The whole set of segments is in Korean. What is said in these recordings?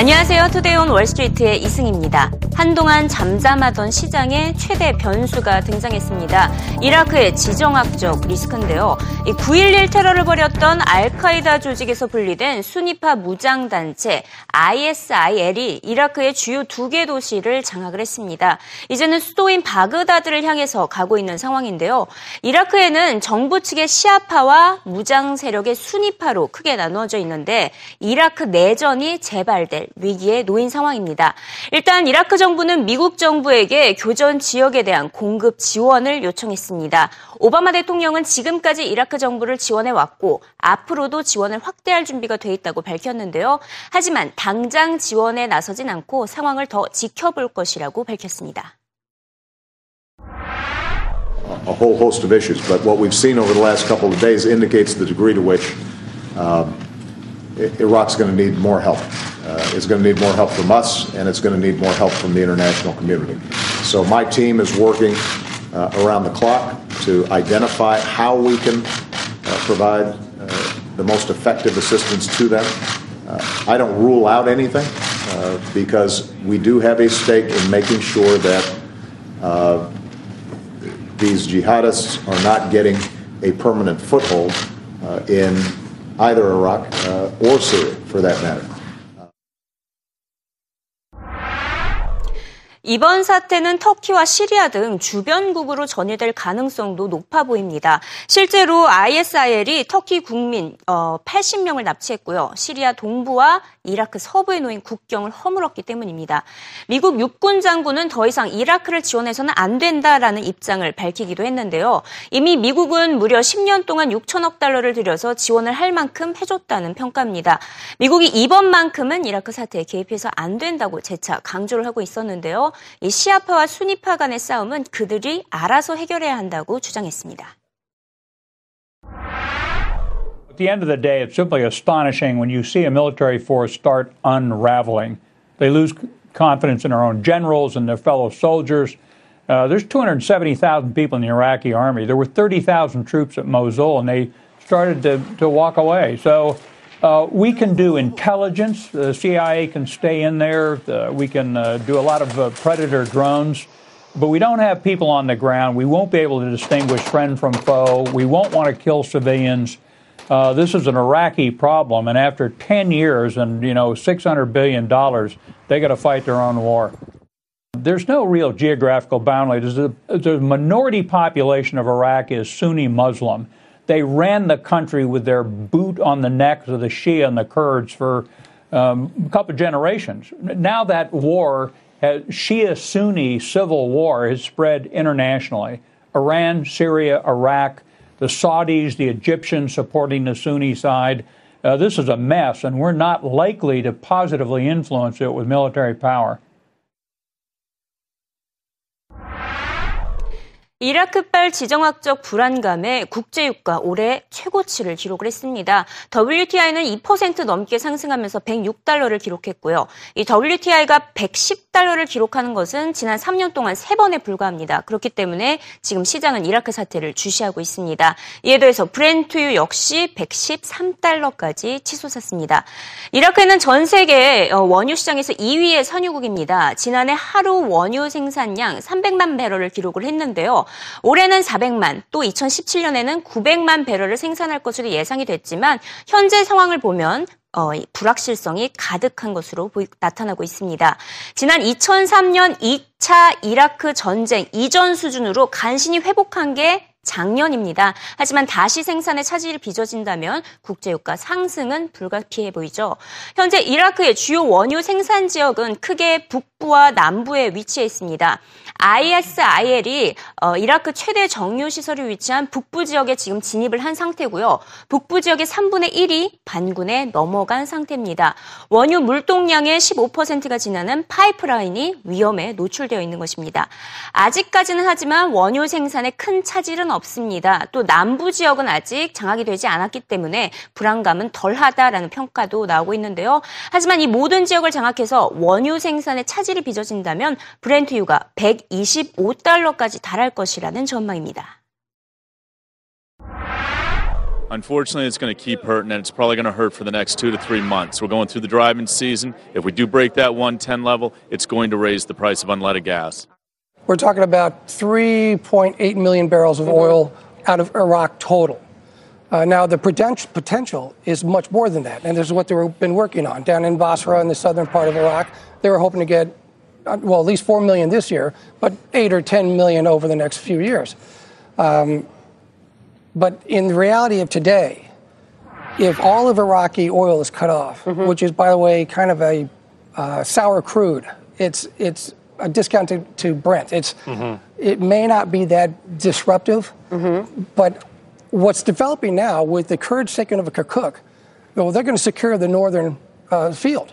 안녕하세요. 투데이온 월스트리트의 이승입니다. 한동안 잠잠하던 시장에 최대 변수가 등장했습니다. 이라크의 지정학적 리스크인데요. 9.11 테러를 벌였던 알카이다 조직에서 분리된 수니파 무장단체 ISIL이 이라크의 주요 두 개 도시를 장악을 했습니다. 이제는 수도인 바그다드를 향해서 가고 있는 상황인데요. 이라크에는 정부 측의 시아파와 무장 세력의 수니파로 크게 나누어져 있는데 이라크 내전이 재발될 위기에 놓인 상황입니다. 일단 이라크 정부는 미국 정부에게 교전 지역에 대한 공급 지원을 요청했습니다. 오바마 대통령은 지금까지 이라크 정부를 지원해 왔고 앞으로도 지원을 확대할 준비가 돼 있다고 밝혔는데요. 하지만 당장 지원에 나서진 않고 상황을 더 지켜볼 것이라고 밝혔습니다. a whole host of issues, but what we've seen over the last couple of days indicates the degree to which um, Iraq's going to need more help. Uh, it's going to need more help from us, and it's going to need more help from the international community. So my team is working uh, around the clock to identify how we can uh, provide uh, the most effective assistance to them. Uh, I don't rule out anything uh, because we do have a stake in making sure that these jihadists are not getting a permanent foothold in either Iraq uh, or Syria, for that matter. 이번 사태는 터키와 시리아 등 주변국으로 전이될 가능성도 높아 보입니다. 실제로 ISIL이 터키 국민 80명을 어, 납치했고요. 시리아 동부와 이라크 서부에 놓인 국경을 허물었기 때문입니다. 미국 육군 장군은 더 이상 이라크를 지원해서는 안 된다라는 입장을 밝히기도 했는데요. 이미 미국은 무려 10년 동안 6천억 달러를 들여서 지원을 할 만큼 해줬다는 평가입니다. 미국이 이번만큼은 이라크 사태에 개입해서 안 된다고 재차 강조를 하고 있었는데요. 이 시아파와 수니파 간의 싸움은 그들이 알아서 해결해야 한다고 주장했습니다. At the end of the day, it's simply astonishing when you see a military force start unraveling. They lose confidence in their own generals and their fellow soldiers. Uh, there's 270,000 people in the Iraqi army. There were 30,000 troops at Mosul, and they started to, to walk away. So uh, we can do intelligence. The CIA can stay in there. We can uh, do a lot of uh, predator drones. But we don't have people on the ground. We won't be able to distinguish friend from foe. We won't want to kill civilians. Uh, this is an Iraqi problem, and after 10 years and you know 600 billion dollars, they got to fight their own war. There's no real geographical boundary. The minority population of Iraq is Sunni Muslim. They ran the country with their boot on the necks of the Shia and the Kurds for um, a couple of generations. Now that war, has, Shia Sunni civil war, has spread internationally. Iran, Syria, Iraq, the Saudis, the Egyptians supporting the Sunni side. Uh, this is a mess, and we're not likely to positively influence it with military power. 이라크발 지정학적 불안감에 국제유가 올해 최고치를 기록을 했습니다. WTI는 2% 넘게 상승하면서 106달러를 기록했고요. 이 WTI가 110 달러를 기록하는 것은 지난 3년 동안 3번에 불과합니다. 그렇기 때문에 지금 시장은 이라크 사태를 주시하고 있습니다. 이에 더해서 브렌트유 역시 113달러까지 치솟았습니다. 이라크는 전 세계 어, 원유 시장에서 2위의 선유국입니다. 지난해 하루 원유 생산량 300만 배럴을 기록을 했는데요. 올해는 400만, 또 2017년에는 900만 배럴을 생산할 것으로 예상이 됐지만 현재 상황을 보면 어, 불확실성이 가득한 것으로 보이, 나타나고 있습니다. 지난 2003년 2차 이라크 전쟁 이전 수준으로 간신히 회복한 게 작년입니다. 하지만 다시 생산에 차질이 빚어진다면 국제유가 상승은 불가피해 보이죠. 현재 이라크의 주요 원유 생산 지역은 크게 북부와 남부에 위치해 있습니다. ISIL이 어, 이라크 최대 정유 시설이 위치한 북부 지역에 지금 진입을 한 상태고요. 북부 지역의 3분의 1이 반군에 넘어간 상태입니다. 원유 물동량의 15%가 지나는 파이프라인이 위험에 노출되어 있는 것입니다. 아직까지는 하지만 원유 생산에 큰 차질은 없 습니다. 또 남부 지역은 아직 장악이 되지 않았기 때문에 불안감은 덜하다라는 평가도 나오고 있는데요. 하지만 이 모든 지역을 장악해서 원유 생산에 차질이 빚어진다면 브렌트유가 125달러까지 달할 것이라는 전망입니다. Unfortunately, it's going to keep hurting, and it's probably going to hurt for the next two to three months. We're going through the driving season. If we do break that 110 level, it's going to raise the price of unleaded gas. We're talking about 3.8 million barrels of oil out of Iraq total. Uh, now, the potential is much more than that, and this is what they've been working on. Down in Basra in the southern part of Iraq, they were hoping to get, uh, well, at least 4 million this year, but 8 or 10 million over the next few years. Um, but in the reality of today, if all of Iraqi oil is cut off, mm-hmm. which is, by the way, kind of a uh, sour crude, it's it's a discount to, to Brent. It's mm-hmm. it may not be that disruptive, mm-hmm. but what's developing now with the Kurds taking over Kirkuk, well, they're going to secure the northern uh, field.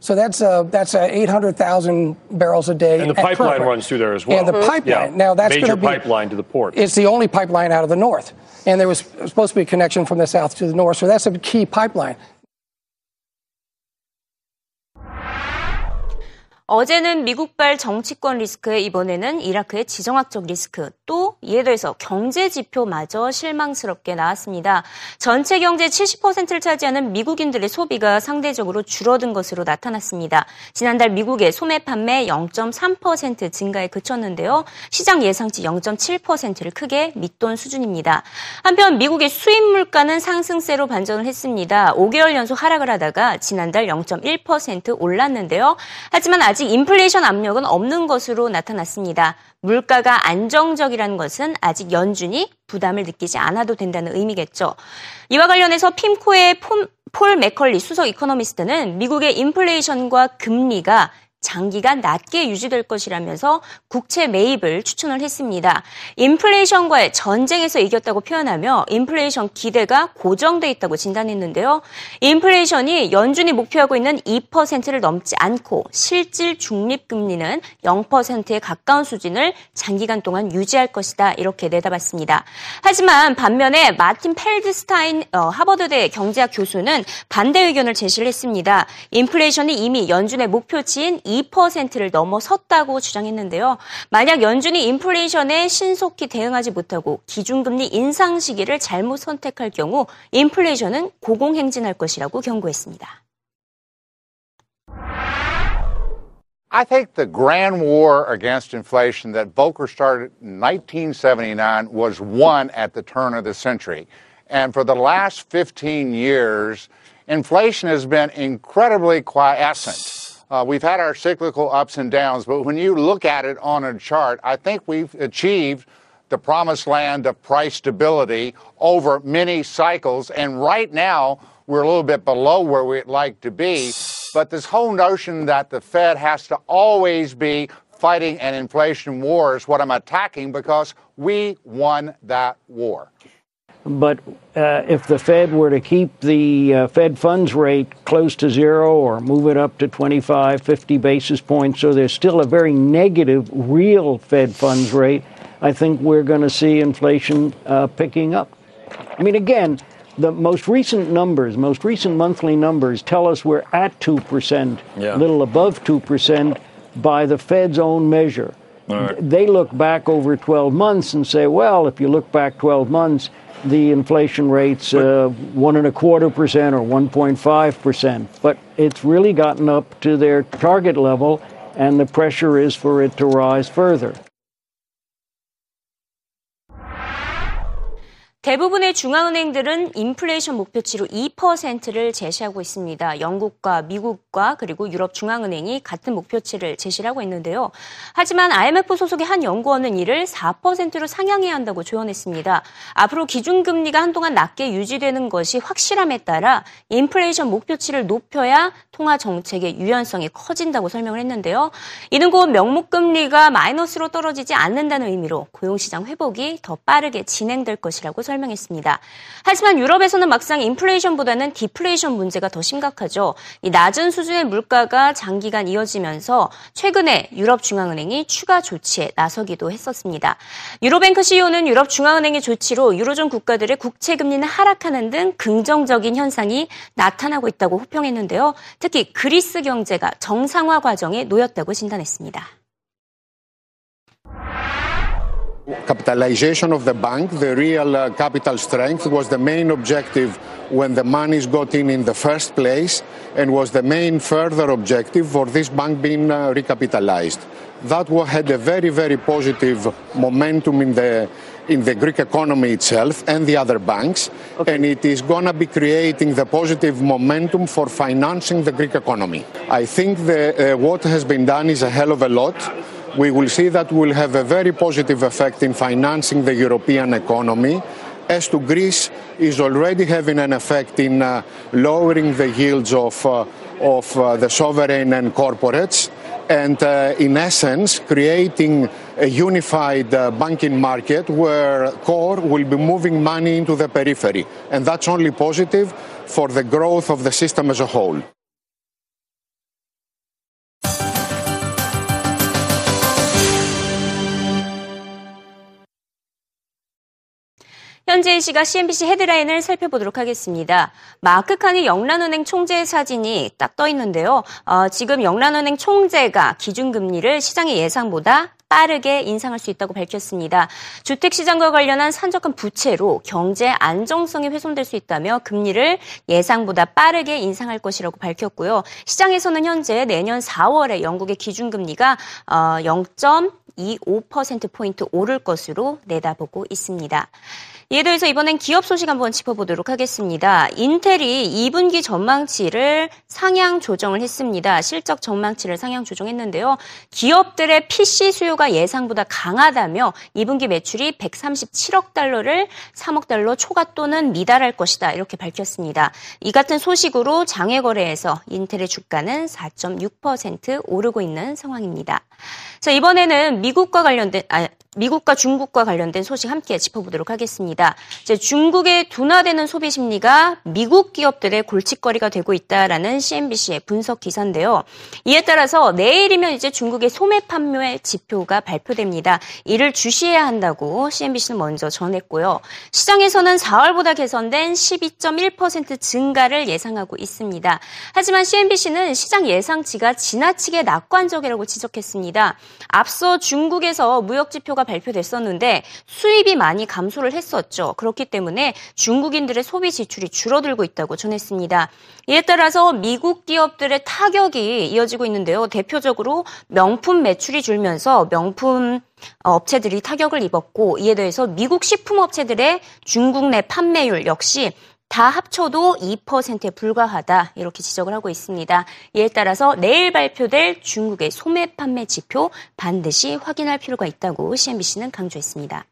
So that's uh, that's uh, 800,000 barrels a day. And the pipeline runs through there as well. And the pipeline. Yeah. Now that's major be, pipeline to the port. It's the only pipeline out of the north, and there was supposed to be a connection from the south to the north. So that's a key pipeline. 어제는 미국발 정치권 리스크에 이번에는 이라크의 지정학적 리스크 또 이에 더해서 경제 지표마저 실망스럽게 나왔습니다. 전체 경제 70%를 차지하는 미국인들의 소비가 상대적으로 줄어든 것으로 나타났습니다. 지난달 미국의 소매 판매 0.3% 증가에 그쳤는데요. 시장 예상치 0.7%를 크게 밑돈 수준입니다. 한편 미국의 수입 물가는 상승세로 반전을 했습니다. 5개월 연속 하락을 하다가 지난달 0.1% 올랐는데요. 하지만 아직 아직 인플레이션 압력은 없는 것으로 나타났습니다. 물가가 안정적이라는 것은 아직 연준이 부담을 느끼지 않아도 된다는 의미겠죠. 이와 관련해서 핌코의 폴 맥컬리 수석 이코노미스트는 미국의 인플레이션과 금리가 장기간 낮게 유지될 것이라면서 국채 매입을 추천을 했습니다. 인플레이션과의 전쟁에서 이겼다고 표현하며 인플레이션 기대가 고정돼 있다고 진단했는데요. 인플레이션이 연준이 목표하고 있는 2%를 넘지 않고 실질 중립금리는 0%에 가까운 수준을 장기간 동안 유지할 것이다 이렇게 내다봤습니다. 하지만 반면에 마틴 펠드스타인 어, 하버드대 경제학 교수는 반대 의견을 제시를 했습니다. 인플레이션이 이미 연준의 목표치인 2%를 넘어섰다고 주장했는데요. 만약 연준이 인플레이션에 신속히 대응하지 못하고 기준금리 인상 시기를 잘못 선택할 경우 인플레이션은 고공행진할 것이라고 경고했습니다. I think the grand war against inflation that Volcker started in 1979 was won at the turn of the century. And for the last 15 years, inflation has been incredibly quiescent. Uh, we've had our cyclical ups and downs, but when you look at it on a chart, I think we've achieved the promised land of price stability over many cycles. And right now, we're a little bit below where we'd like to be. But this whole notion that the Fed has to always be fighting an inflation war is what I'm attacking because we won that war. But uh, if the Fed were to keep the uh, Fed funds rate close to zero or move it up to 25, 50 basis points, so there's still a very negative real Fed funds rate, I think we're going to see inflation uh, picking up. I mean, again, the most recent numbers, most recent monthly numbers tell us we're at 2%, yeah. a little above 2% by the Fed's own measure. Right. They look back over 12 months and say, well, if you look back 12 months, the inflation rates uh, one and a quarter percent or 1.5 percent, but it's really gotten up to their target level, and the pressure is for it to rise further. 대부분의 중앙은행들은 인플레이션 목표치로 2%를 제시하고 있습니다. 영국과 미국과 그리고 유럽 중앙은행이 같은 목표치를 제시를 하고 있는데요. 하지만 IMF 소속의 한 연구원은 이를 4%로 상향해야 한다고 조언했습니다. 앞으로 기준금리가 한동안 낮게 유지되는 것이 확실함에 따라 인플레이션 목표치를 높여야 통화 정책의 유연성이 커진다고 설명을 했는데요. 이는 곧 명목금리가 마이너스로 떨어지지 않는다는 의미로 고용시장 회복이 더 빠르게 진행될 것이라고 설명했습니다. 설명했습니다. 하지만 유럽에서는 막상 인플레이션보다는 디플레이션 문제가 더 심각하죠. 이 낮은 수준의 물가가 장기간 이어지면서 최근에 유럽 중앙은행이 추가 조치에 나서기도 했었습니다. 유로뱅크 CEO는 유럽 중앙은행의 조치로 유로존 국가들의 국채 금리는 하락하는 등 긍정적인 현상이 나타나고 있다고 호평했는데요. 특히 그리스 경제가 정상화 과정에 놓였다고 진단했습니다. Capitalization of the bank, the real uh, capital strength, was the main objective when the monies got in in the first place and was the main further objective for this bank being uh, recapitalized. That had a very, very positive momentum in the in the Greek economy itself and the other banks, okay. and it is going to be creating the positive momentum for financing the Greek economy. I think the, uh, what has been done is a hell of a lot. We will see that will have a very positive effect in financing the European economy. As to Greece, is already having an effect in uh, lowering the yields of, uh, of uh, the sovereign and corporates and uh, in essence creating a unified uh, banking market where core will be moving money into the periphery and that's only positive for the growth of the system as a whole. 현재 시각 CNBC 헤드라인을 살펴보도록 하겠습니다. 마크 칸이 영란은행 총재 사진이 딱 떠 있는데요. 어, 지금 영란은행 총재가 기준금리를 시장의 예상보다 빠르게 인상할 수 있다고 밝혔습니다. 주택시장과 관련한 산적한 부채로 경제 안정성이 훼손될 수 있다며 금리를 예상보다 빠르게 인상할 것이라고 밝혔고요. 시장에서는 현재 내년 4월에 영국의 기준금리가 0.25%포인트 어, 오를 것으로 내다보고 있습니다. 이에 더해서 이번엔 기업 소식 한번 짚어보도록 하겠습니다. 인텔이 2분기 전망치를 상향 조정을 했습니다. 실적 전망치를 상향 조정했는데요. 기업들의 PC 수요가 예상보다 강하다며 2분기 매출이 137억 달러를 3억 달러 초과 또는 미달할 것이다. 이렇게 밝혔습니다. 이 같은 소식으로 장외 거래에서 인텔의 주가는 4.6% 오르고 있는 상황입니다. 자, 이번에는 미국과 관련된, 아, 미국과 중국과 관련된 소식 함께 짚어보도록 하겠습니다. 이제 중국의 둔화되는 소비 심리가 미국 기업들의 골칫거리가 되고 있다라는 CNBC의 분석 기사인데요. 이에 따라서 내일이면 이제 중국의 소매 판매 지표가 발표됩니다. 이를 주시해야 한다고 CNBC는 먼저 전했고요. 시장에서는 4월보다 개선된 12.1% 증가를 예상하고 있습니다. 하지만 CNBC는 시장 예상치가 지나치게 낙관적이라고 지적했습니다. 앞서 중국에서 무역 지표가 발표됐었는데 수입이 많이 감소를 했었죠. 그렇기 때문에 중국인들의 소비 지출이 줄어들고 있다고 전했습니다. 이에 따라서 미국 기업들의 타격이 이어지고 있는데요. 대표적으로 명품 매출이 줄면서 명품 업체들이 타격을 입었고 이에 대해서 미국 식품 업체들의 중국 내 판매율 역시 다 합쳐도 2%에 불과하다 이렇게 지적을 하고 있습니다. 이에 따라서 내일 발표될 중국의 소매 판매 지표 반드시 확인할 필요가 있다고 CNBC는 강조했습니다.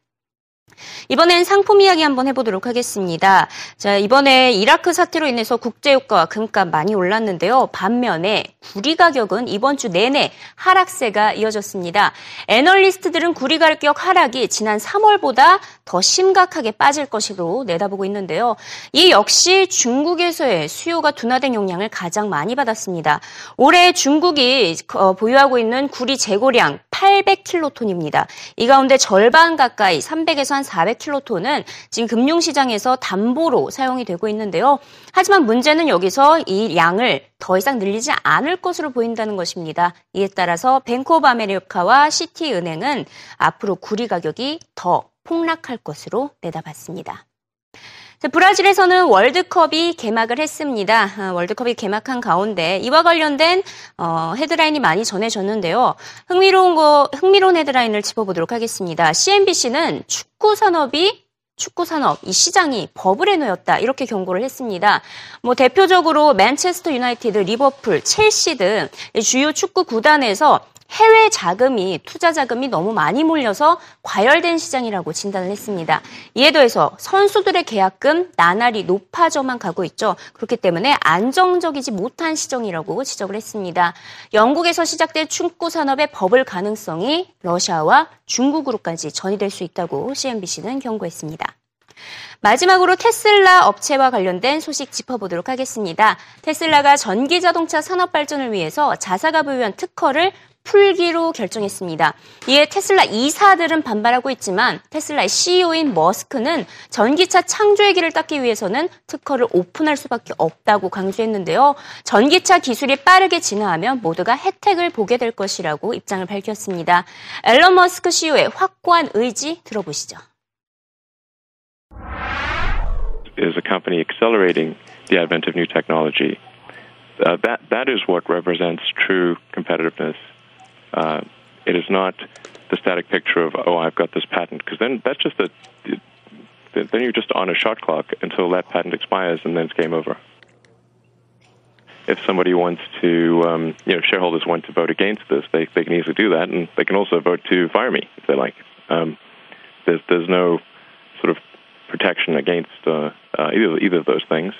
이번엔 상품 이야기 한번 해보도록 하겠습니다. 자, 이번에 이라크 사태로 인해서 국제유가와 금값 많이 올랐는데요. 반면에 구리 가격은 이번 주 내내 하락세가 이어졌습니다. 애널리스트들은 구리 가격 하락이 지난 3월보다 더 심각하게 빠질 것으로 내다보고 있는데요. 이 역시 중국에서의 수요가 둔화된 영향을 가장 많이 받았습니다. 올해 중국이 어, 보유하고 있는 구리 재고량 800킬로톤입니다. 이 가운데 절반 가까이 300에서 한 400킬로톤은 지금 금융시장에서 담보로 사용이 되고 있는데요. 하지만 문제는 여기서 이 양을 더 이상 늘리지 않을 것으로 보인다는 것입니다. 이에 따라서 오브 아메리카와 시티은행은 앞으로 구리 가격이 더 폭락할 것으로 내다봤습니다. 브라질에서는 월드컵이 개막을 했습니다. 아, 월드컵이 개막한 가운데 이와 관련된 어, 헤드라인이 많이 전해졌는데요. 흥미로운 거 흥미로운 헤드라인을 짚어보도록 하겠습니다. CNBC는 축구 산업이 축구 산업 이 시장이 버블에 놓였다 이렇게 경고를 했습니다. 뭐 대표적으로 맨체스터 유나이티드, 리버풀, 첼시 등 주요 축구 구단에서 해외 자금이 투자 자금이 너무 많이 몰려서 과열된 시장이라고 진단을 했습니다. 이에 더해서 선수들의 계약금 나날이 높아져만 가고 있죠. 그렇기 때문에 안정적이지 못한 시정이라고 지적을 했습니다. 영국에서 시작된 축구 산업의 버블 가능성이 러시아와 중국으로까지 전이될 수 있다고 CNBC는 경고했습니다. 마지막으로 테슬라 업체와 관련된 소식 짚어보도록 하겠습니다. 테슬라가 전기 자동차 산업 발전을 위해서 자사가 보유한 특허를 풀기로 결정했습니다. 이에 테슬라 이사들은 반발하고 있지만 테슬라의 CEO인 머스크는 전기차 창조의 길을 닦기 위해서는 특허를 오픈할 수밖에 없다고 강조했는데요. 전기차 기술이 빠르게 진화하면 모두가 혜택을 보게 될 것이라고 입장을 밝혔습니다. 앨런 머스크 CEO의 확고한 의지 들어보시죠. Is a company accelerating the advent of new technology? Uh, that that is what represents true competitiveness. Uh, it is not the static picture of oh I've got this patent because then that's just a then you're just on a shot clock until that patent expires and then it's game over. If somebody wants to, um, you know, shareholders want to vote against this, they, they can easily do that, and they can also vote to fire me if they like. Um, there's there's no sort of protection against uh, uh, either either of those things.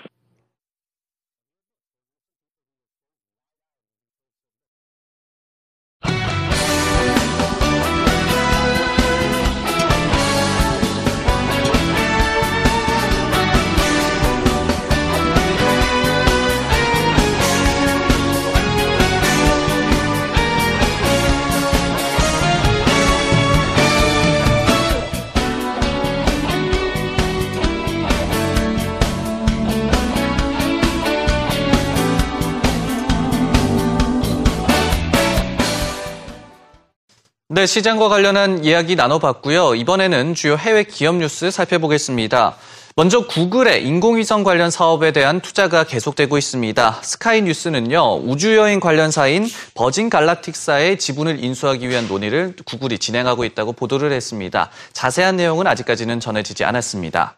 네, 시장과 관련한 이야기 나눠봤고요. 이번에는 주요 해외 기업 뉴스 살펴보겠습니다. 먼저 구글의 인공위성 관련 사업에 대한 투자가 계속되고 있습니다. 스카이 뉴스는요, 우주여행 관련사인 버진 갈락틱사의 지분을 인수하기 위한 논의를 구글이 진행하고 있다고 보도를 했습니다. 자세한 내용은 아직까지는 전해지지 않았습니다.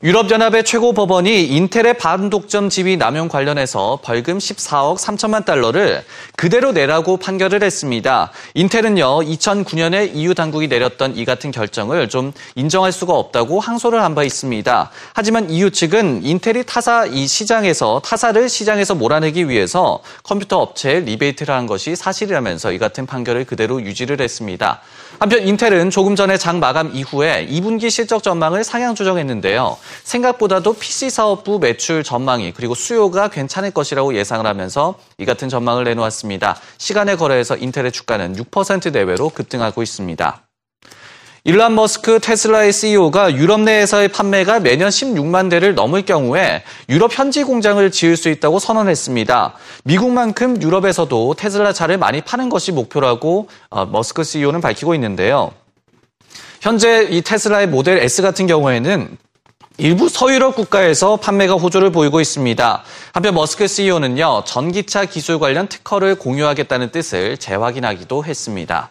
유럽연합의 최고 법원이 인텔의 반독점 지위 남용 관련해서 벌금 14억 3천만 달러를 그대로 내라고 판결을 했습니다. 인텔은요, 2009년에 EU 당국이 내렸던 이 같은 결정을 좀 인정할 수가 없다고 항소를 한 바 있습니다. 하지만 EU 측은 인텔이 타사 이 시장에서 타사를 시장에서 몰아내기 위해서 컴퓨터 업체에 리베이트를 한 것이 사실이라면서 이 같은 판결을 그대로 유지를 했습니다. 한편 인텔은 조금 전에 장 마감 이후에 2분기 실적 전망을 상향 조정했는데요. 생각보다도 PC 사업부 매출 전망이 그리고 수요가 괜찮을 것이라고 예상을 하면서 이 같은 전망을 내놓았습니다. 시간외 거래에서 인텔의 주가는 6% 내외로 급등하고 있습니다. 일란 머스크 테슬라의 CEO가 유럽 내에서의 판매가 매년 16만 대를 넘을 경우에 유럽 현지 공장을 지을 수 있다고 선언했습니다. 미국만큼 유럽에서도 테슬라 차를 많이 파는 것이 목표라고 어, 머스크 CEO는 밝히고 있는데요. 현재 이 테슬라의 모델 S 같은 경우에는 일부 서유럽 국가에서 판매가 호조를 보이고 있습니다. 한편 머스크 CEO는요, 전기차 기술 관련 특허를 공유하겠다는 뜻을 재확인하기도 했습니다.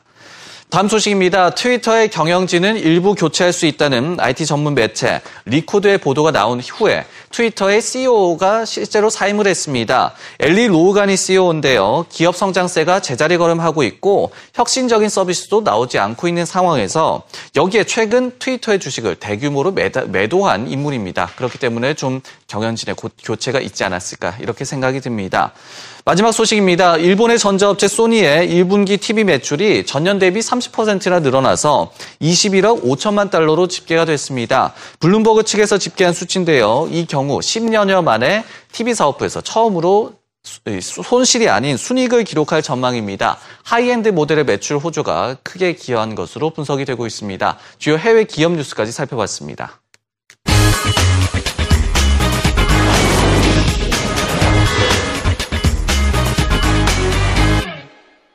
다음 소식입니다. 트위터의 경영진을 일부 교체할 수 있다는 IT 전문 매체 리코드의 보도가 나온 후에 트위터의 COO가 실제로 사임을 했습니다. 알리 로우가니 COO인데요. 기업 성장세가 제자리 걸음하고 있고 혁신적인 서비스도 나오지 않고 있는 상황에서 여기에 최근 트위터의 주식을 대규모로 매도한 인물입니다. 그렇기 때문에 좀 경영진의 교체가 있지 않았을까 이렇게 생각이 듭니다. 마지막 소식입니다. 일본의 전자업체 소니의 1분기 TV 매출이 전년 대비 30%나 늘어나서 21억 5천만 달러로 집계가 됐습니다. 블룸버그 측에서 집계한 수치인데요. 이 경우 10년여 만에 TV 사업부에서 처음으로 손실이 아닌 순익을 기록할 전망입니다. 하이엔드 모델의 매출 호조가 크게 기여한 것으로 분석이 되고 있습니다. 주요 해외 기업 뉴스까지 살펴봤습니다.